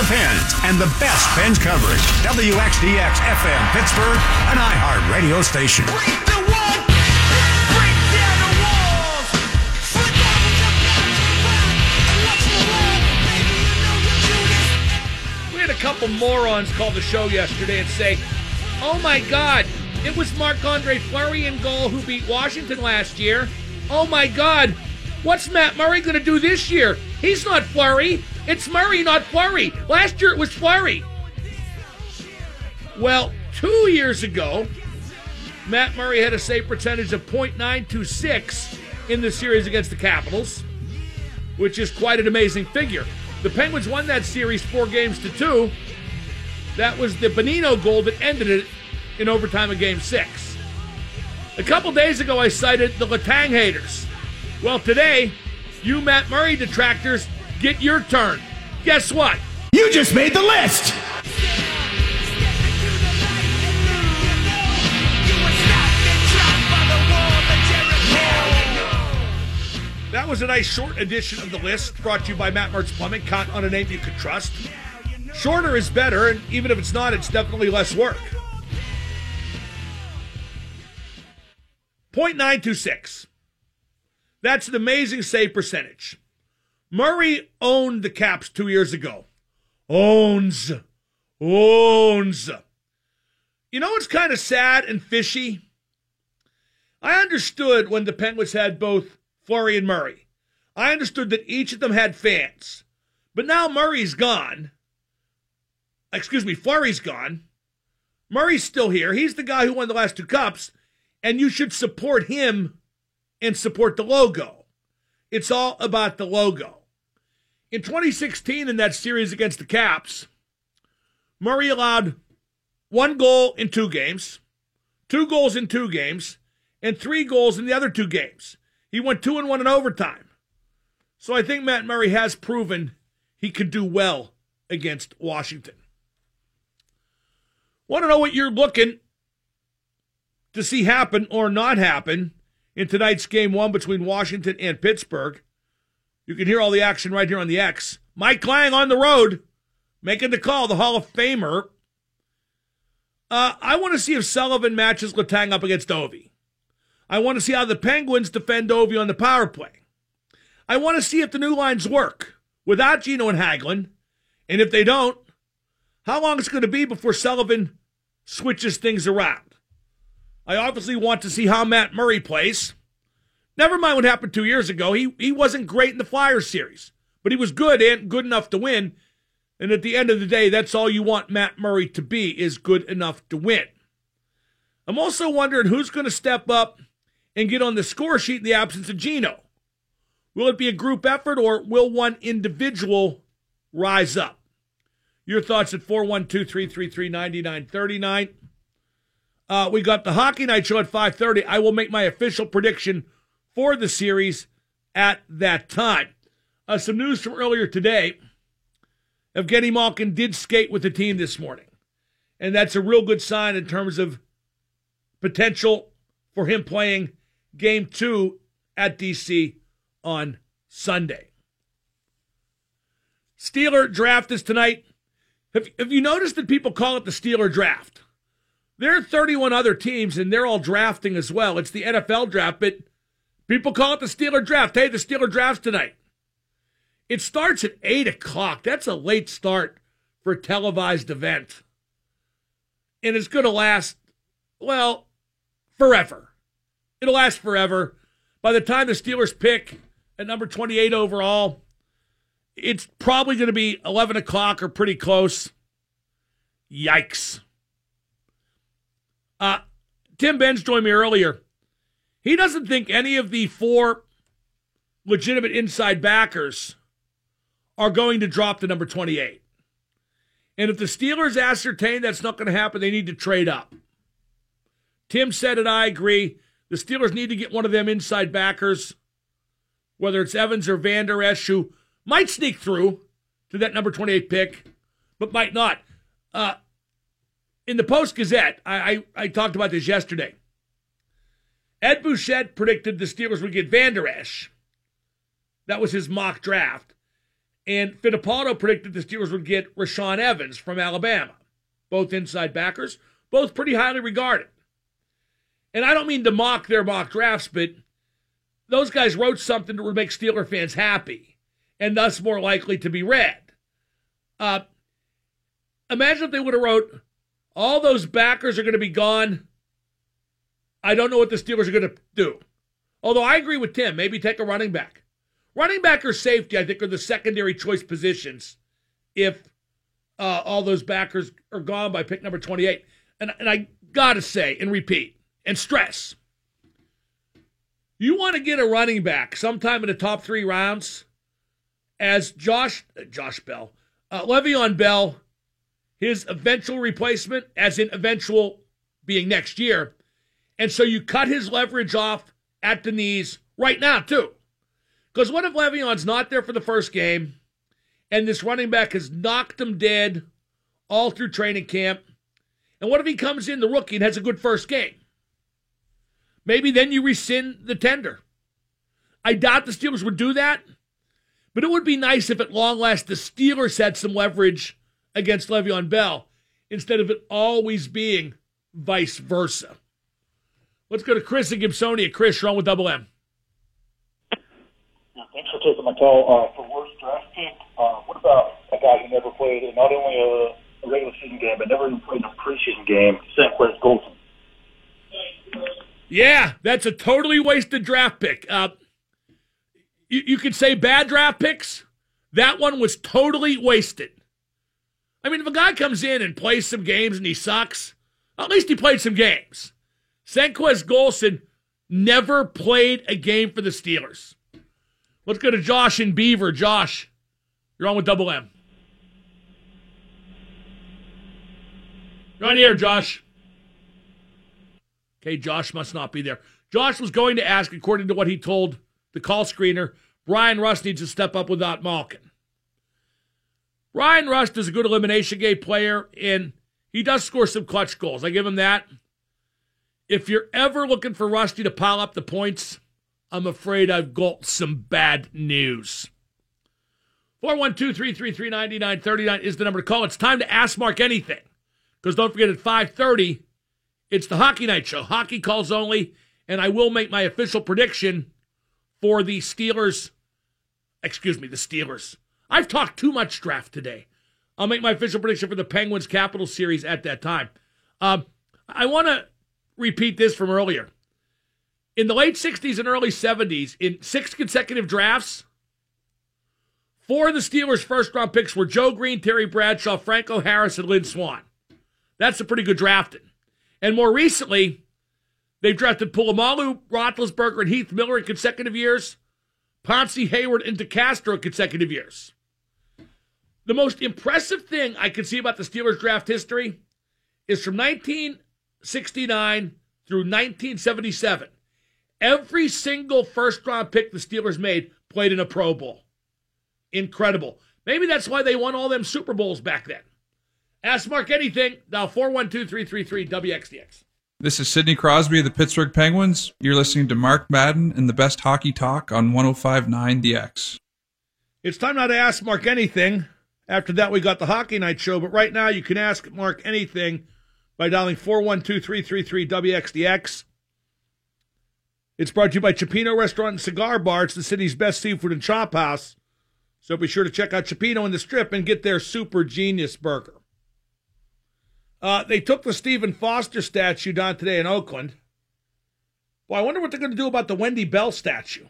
the Pens and the best Pens coverage. WXDX FM Pittsburgh, an iHeart radio station. We had a couple morons call the show yesterday and say, oh my God, it was Marc Andre Fleury in goal who beat Washington last year. Oh my God, what's Matt Murray going to do this year? He's not Fleury. It's Murray, not Fleury. Last year it was Fleury. Well, two years ago, Matt Murray had a save percentage of .926 in the series against the Capitals, which is quite an amazing figure. The Penguins won that series four games to two. That was the Bonino goal that ended it in overtime of game six. A couple days ago, I cited the Letang haters. Well, today, you Matt Murray detractors get your turn. Guess what? You just made the list! That was a nice short edition of the list brought to you by Matt Mertz Plumbing. caught on a name you can trust. Shorter is better, and even if it's not, it's definitely less work. 0.926. That's an amazing save percentage. Murray owned the Caps two years ago. Owns. Owns. You know what's kind of sad and fishy? I understood when the Penguins had both Fleury and Murray. I understood that each of them had fans. But now Murray's gone. Excuse me, Fleury's gone. Murray's still here. He's the guy who won the last two cups, and you should support him and support the logo. It's all about the logo. In 2016, in that series against the Caps, Murray allowed one goal in two games, two goals in two games, and three goals in the other two games. He went two and one in overtime. So I think Matt Murray has proven he could do well against Washington. Want to know what you're looking to see happen or not happen in tonight's game one between Washington and Pittsburgh? You can hear all the action right here on the X. Mike Lange on the road, making the call, the Hall of Famer. Uh, I want to see if Sullivan matches Letang up against Ovi. I want to see how the Penguins defend Ovi on the power play. I want to see if the new lines work without Gino and Hagelin. And if they don't, how long it's going to be before Sullivan switches things around. I obviously want to see how Matt Murray plays. Never mind what happened two years ago. He he wasn't great in the Flyers series, but he was good and good enough to win. And at the end of the day, that's all you want Matt Murray to be is good enough to win. I'm also wondering who's going to step up and get on the score sheet in the absence of Gino? Will it be a group effort or will one individual rise up? Your thoughts at 412 333 9939. Uh, we got the Hockey Night Show at 5.30. I will make my official prediction for the series at that time. Uh, some news from earlier today. Evgeny Malkin did skate with the team this morning. And that's a real good sign in terms of potential for him playing game two at DC on Sunday. Steeler draft is tonight. Have, have you noticed that people call it the Steeler draft? There are 31 other teams, and they're all drafting as well. It's the NFL draft, but people call it the Steeler draft. Hey, the Steeler draft's tonight. It starts at 8 o'clock. That's a late start for a televised event. And it's going to last, well, forever. It'll last forever. By the time the Steelers pick at number 28 overall, it's probably going to be 11 o'clock or pretty close. Yikes. Uh, Tim Benz joined me earlier. He doesn't think any of the four legitimate inside backers are going to drop to number 28. And if the Steelers ascertain that's not going to happen, they need to trade up. Tim said it, I agree. The Steelers need to get one of them inside backers, whether it's Evans or Vander Esch, who might sneak through to that number 28 pick, but might not. Uh, in the Post Gazette, I, I, I, talked about this yesterday. Ed Bouchette predicted the Steelers would get Vander Esch. That was his mock draft. And Fittipaldo predicted the Steelers would get Rashaan Evans from Alabama, both inside backers, both pretty highly regarded. And I don't mean to mock their mock drafts, but those guys wrote something that would make Steeler fans happy and thus more likely to be read. Uh, imagine if they would have wrote, all those backers are going to be gone. I don't know what the Steelers are going to do. Although I agree with Tim, maybe take a running back. Running back or safety, I think, are the secondary choice positions if uh, all those backers are gone by pick number 28. And, and I got to say and repeat and stress you want to get a running back sometime in the top three rounds as Josh, uh, Josh Bell, uh, Le'Veon Bell, his eventual replacement, as in eventual being next year. And so you cut his leverage off at the knees right now, too. Because what if Le'Veon's not there for the first game and this running back has knocked him dead all through training camp? And what if he comes in, the rookie, and has a good first game? Maybe then you rescind the tender. I doubt the Steelers would do that, but it would be nice if at long last the Steelers had some leverage against Le'Veon Bell instead of it always being vice versa. Let's go to Chris and Gibsonia. Chris, you're on with Double M. Yeah, Thanks for taking my call. Uh, for worst draft pick, uh, what about a guy who never played in not only a, a regular season game, but never even played in a preseason game, Senquez Golson? Yeah, that's a totally wasted draft pick. Uh, you, you could say bad draft picks. That one was totally wasted. I mean, if a guy comes in and plays some games and he sucks, at least he played some games. Senquez Golson never played a game for the Steelers. Let's go to Josh and Beaver. Josh, you're on with Double M. You're on air, Josh. Okay, Josh must not be there. Josh was going to ask, according to what he told the call screener, Bryan Rust needs to step up without Malkin. Bryan Rust is a good elimination game player, and he does score some clutch goals. I give him that. If you're ever looking for Rusty to pile up the points, I'm afraid I've got some bad news. 412 333 9939 is the number to call. It's time to ask Mark anything. Because don't forget, at 530, it's the Hockey Night Show. Hockey calls only, and I will make my official prediction for the Steelers. Excuse me, the Steelers. I've talked too much draft today. I'll make my official prediction for the Penguins Capital Series at that time. Um, I want to repeat this from earlier. In the late 60s and early 70s, in six consecutive drafts, four of the Steelers' first round picks were Joe Greene, Terry Bradshaw, Franco Harris, and Lynn Swann. That's a pretty good drafting. And more recently, they've drafted Polamalu, Roethlisberger, and Heath Miller in consecutive years, Pouncey, Heyward, and DeCastro in consecutive years. The most impressive thing I can see about the Steelers draft history is from 1969 through 1977. Every single first round pick the Steelers made played in a Pro Bowl. Incredible. Maybe that's why they won all them Super Bowls back then. Ask Mark anything. Now 412 333 WXDX. This is Sidney Crosby of the Pittsburgh Penguins. You're listening to Mark Madden and the best hockey talk on 1059 DX. It's time now to ask Mark anything. After that, we got the Hockey Night Show. But right now, you can ask Mark anything by dialing 412 333 WXDX. It's brought to you by Cioppino Restaurant and Cigar Bar. It's the city's best seafood and chop house. So be sure to check out Cioppino in the Strip and get their super genius burger. Uh, they took the Stephen Foster statue down today in Oakland. Well, I wonder what they're going to do about the Wendy Bell statue.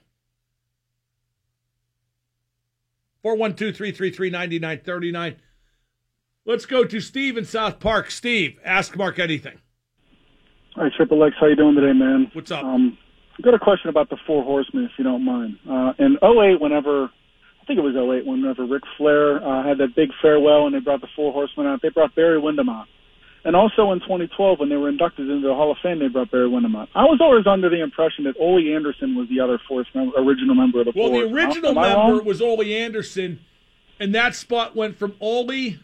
412 333 9939. Let's go to Steve in South Park. Steve, ask Mark anything. All right, Triple X, how you doing today, man? What's up? Um, I've got a question about the Four Horsemen, if you don't mind. Uh, in 08, whenever, I think it was 08, whenever Ric Flair uh, had that big farewell and they brought the Four Horsemen out, they brought Barry Windham out. And also in 2012, when they were inducted into the Hall of Fame, they brought Barry Windham out. I was always under the impression that Ole Anderson was the other fourth member, original member of the Well, the original member was Ole Anderson, and that spot went from Ole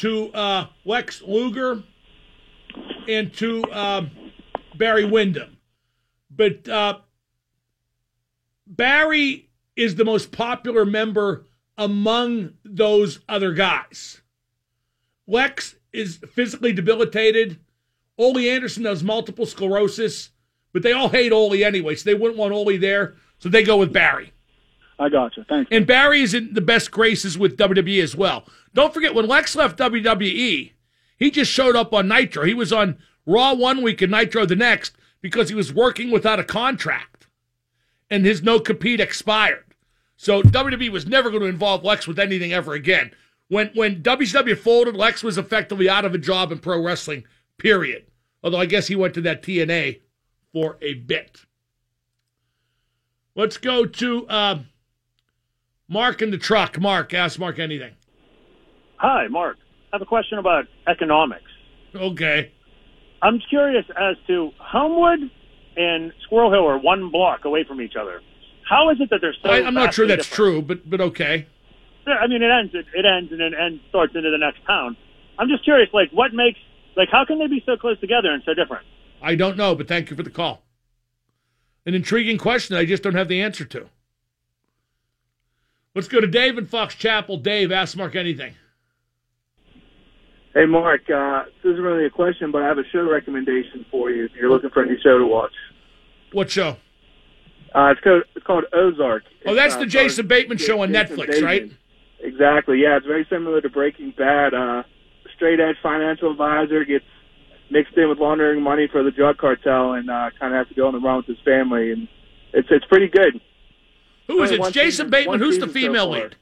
to uh, Lex Luger and to um Barry Windham. But uh, Barry is the most popular member among those other guys. Lex is physically debilitated. Ole Anderson has multiple sclerosis, but they all hate Ole anyway, so they wouldn't want Ole there, so they go with Barry. I got you. Thanks. And Barry is in the best graces with WWE as well. Don't forget, when Lex left WWE, he just showed up on Nitro. He was on Raw one week and Nitro the next because he was working without a contract and his no compete expired. So WWE was never going to involve Lex with anything ever again. When when WCW folded, Lex was effectively out of a job in pro wrestling. Period. Although I guess he went to that TNA for a bit. Let's go to uh, Mark in the truck. Mark, ask Mark anything. Hi, Mark. I have a question about economics. Okay. I'm curious as to Homewood and Squirrel Hill are one block away from each other. How is it that they're so? I, I'm not sure that's different? true, but but okay. Yeah, I mean, it ends. It, it ends and it ends starts into the next town. I'm just curious, like, what makes like how can they be so close together and so different? I don't know, but thank you for the call. An intriguing question I just don't have the answer to. Let's go to Dave in Fox Chapel. Dave, ask Mark anything. Hey, Mark, uh, this isn't really a question, but I have a show recommendation for you if you're looking for a new show to watch. What show? Uh, it's, called, it's called Ozark. Oh, It's, that's uh, the Jason Bateman show on Jason Netflix, Bateman. right? Exactly, yeah. It's very similar to Breaking Bad. Uh, straight edge financial advisor gets mixed in with laundering money for the drug cartel and uh, kind of has to go on the run with his family. And it's it's pretty good. Who is it? one It's Jason season- Bateman. Who's the season so female lead?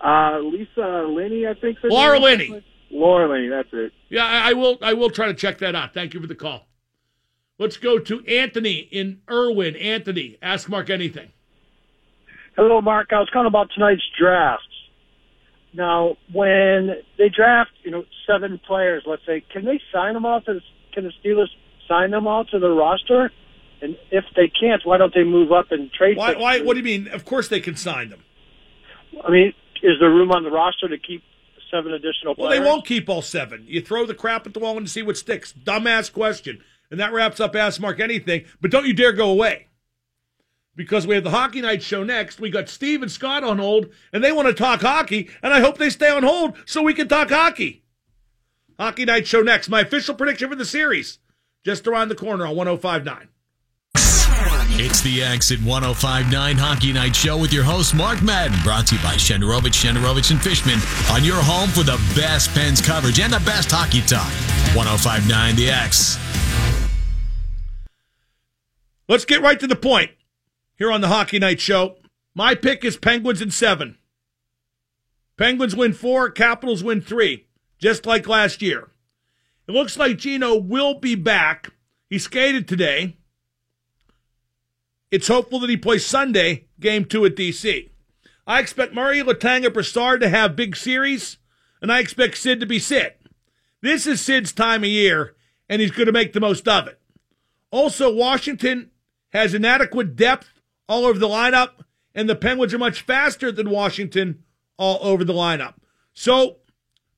Uh, Lisa Linney, I think. Laura name. Linney. Laura Linney, that's it. Yeah, I, I will. I will try to check that out. Thank you for the call. Let's go to Anthony in Irwin. Anthony, ask Mark anything. Hello, Mark. I was calling about tonight's drafts. Now, when they draft, you know, seven players, let's say, can they sign them all to? The, can the Steelers sign them all to the roster? And if they can't, why don't they move up and trade? Why? Why? What do you mean? Of course they can sign them. I mean, is there room on the roster to keep seven additional players? Well, they won't keep all seven. You throw the crap at the wall and see what sticks. Dumbass question. And that wraps up Ask Mark Anything. But don't you dare go away. Because we have the Hockey Night show next. We got Steve and Scott on hold, and they want to talk hockey, and I hope they stay on hold so we can talk hockey. Hockey Night show next. My official prediction for the series. Just around the corner on 1059. It's the X at 1059 Hockey Night Show with your host, Mark Madden. Brought to you by Shenderovich, Shenderovich, and Fishman on your home for the best Pens coverage and the best hockey talk. 1059 The X. Let's get right to the point here on the Hockey Night Show. My pick is Penguins in seven. Penguins win four, Capitals win three, just like last year. It looks like Gino will be back. He skated today. It's hopeful that he plays Sunday, game two at DC. I expect Murray, Latanga, Brassard to have big series, and I expect Sid to be Sid. This is Sid's time of year, and he's going to make the most of it. Also, Washington has inadequate depth all over the lineup, and the Penguins are much faster than Washington all over the lineup. So,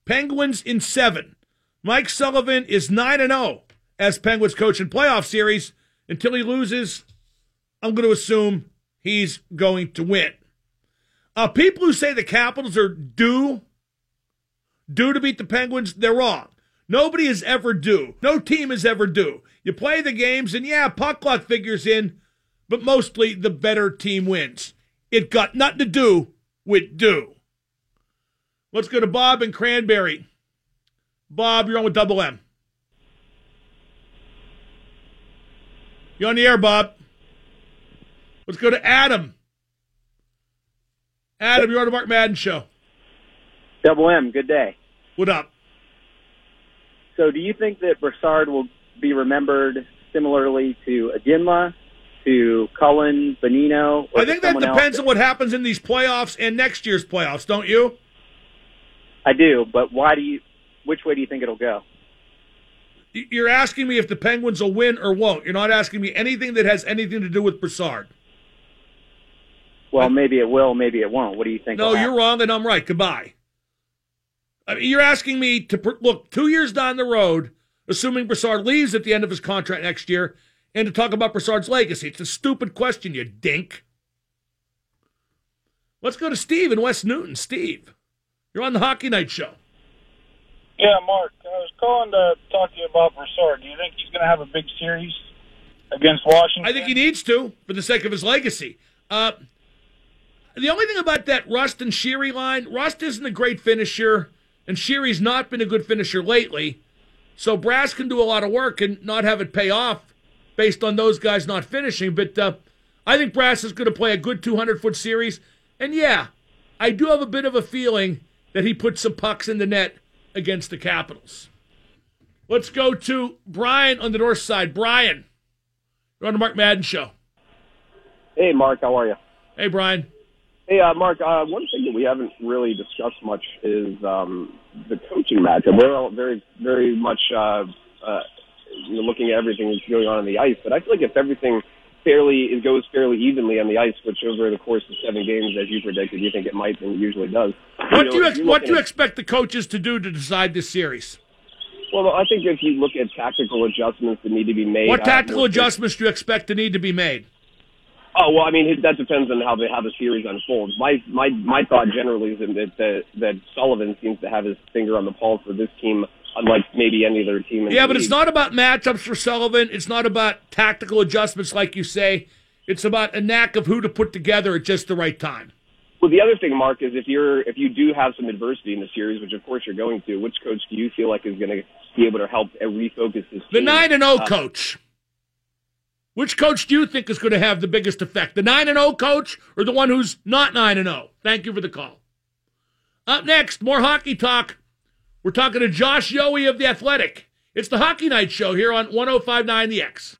Penguins in seven. Mike Sullivan is 9 and 0 as Penguins coach in playoff series. Until he loses, I'm going to assume he's going to win. Uh, people who say the Capitals are due, due to beat the Penguins, they're wrong. Nobody is ever due. No team is ever due. You play the games, and yeah, puck luck figures in, but mostly the better team wins. It got nothing to do with due. Let's go to Bob and Cranberry. Bob, you're on with Double M. You're on the air, Bob. Let's go to Adam. Adam, you're on the Mark Madden show. Double M, good day. What up? So, do you think that Brassard will be remembered similarly to Adinla, to Cullen, Bonino? I think that someone else? depends on what happens in these playoffs and next year's playoffs, don't you? I do, but why do you? Which way do you think it'll go? You're asking me if the Penguins will win or won't. You're not asking me anything that has anything to do with Brassard. Well, maybe it will, maybe it won't. What do you think? No, you're wrong, and I'm right. Goodbye. I mean, you're asking me to pr- look two years down the road, assuming Brassard leaves at the end of his contract next year, and to talk about Brassard's legacy. It's a stupid question, you dink. Let's go to Steve in West Newton. Steve, you're on the Hockey Night Show. Yeah, Mark, I was calling to talk to you about Brassard. Do you think he's going to have a big series against Washington? I think he needs to for the sake of his legacy. Uh, the only thing about that Rust and Sheary line, Rust isn't a great finisher, and Sheary's not been a good finisher lately. So Brass can do a lot of work and not have it pay off based on those guys not finishing. But uh, I think Brass is going to play a good 200 foot series. And yeah, I do have a bit of a feeling that he put some pucks in the net against the Capitals. Let's go to Brian on the north side. Brian, you're on the Mark Madden Show. Hey, Mark, how are you? Hey, Brian. Hey, uh, Mark. Uh, one thing that we haven't really discussed much is um, the coaching matchup. We're all very, very much uh, uh, you know, looking at everything that's going on on the ice, but I feel like if everything fairly it goes fairly evenly on the ice, which over the course of seven games, as you predicted, you think it might and it usually does. What know, do you ex- what do you expect the coaches to do to decide this series? Well, I think if you look at tactical adjustments that need to be made, What tactical adjustments do you expect to need to be made? Oh well, I mean that depends on how the how the series unfolds. My my my thought generally is that that, that Sullivan seems to have his finger on the pulse of this team, unlike maybe any other team. In Yeah, but it's not about matchups for Sullivan. It's not about tactical adjustments, like you say. It's about a knack of who to put together at just the right time. Well, the other thing, Mark, is if you're if you do have some adversity in the series, which of course you're going to, which coach do you feel like is going to be able to help refocus this? The team? nine and zero Uh, coach. Which coach do you think is going to have the biggest effect? The nine and zero coach or the one who's not nine and zero? Thank you for the call. Up next, more hockey talk. We're talking to Josh Yohe of the Athletic. It's the Hockey Night Show here on 105.9 The X.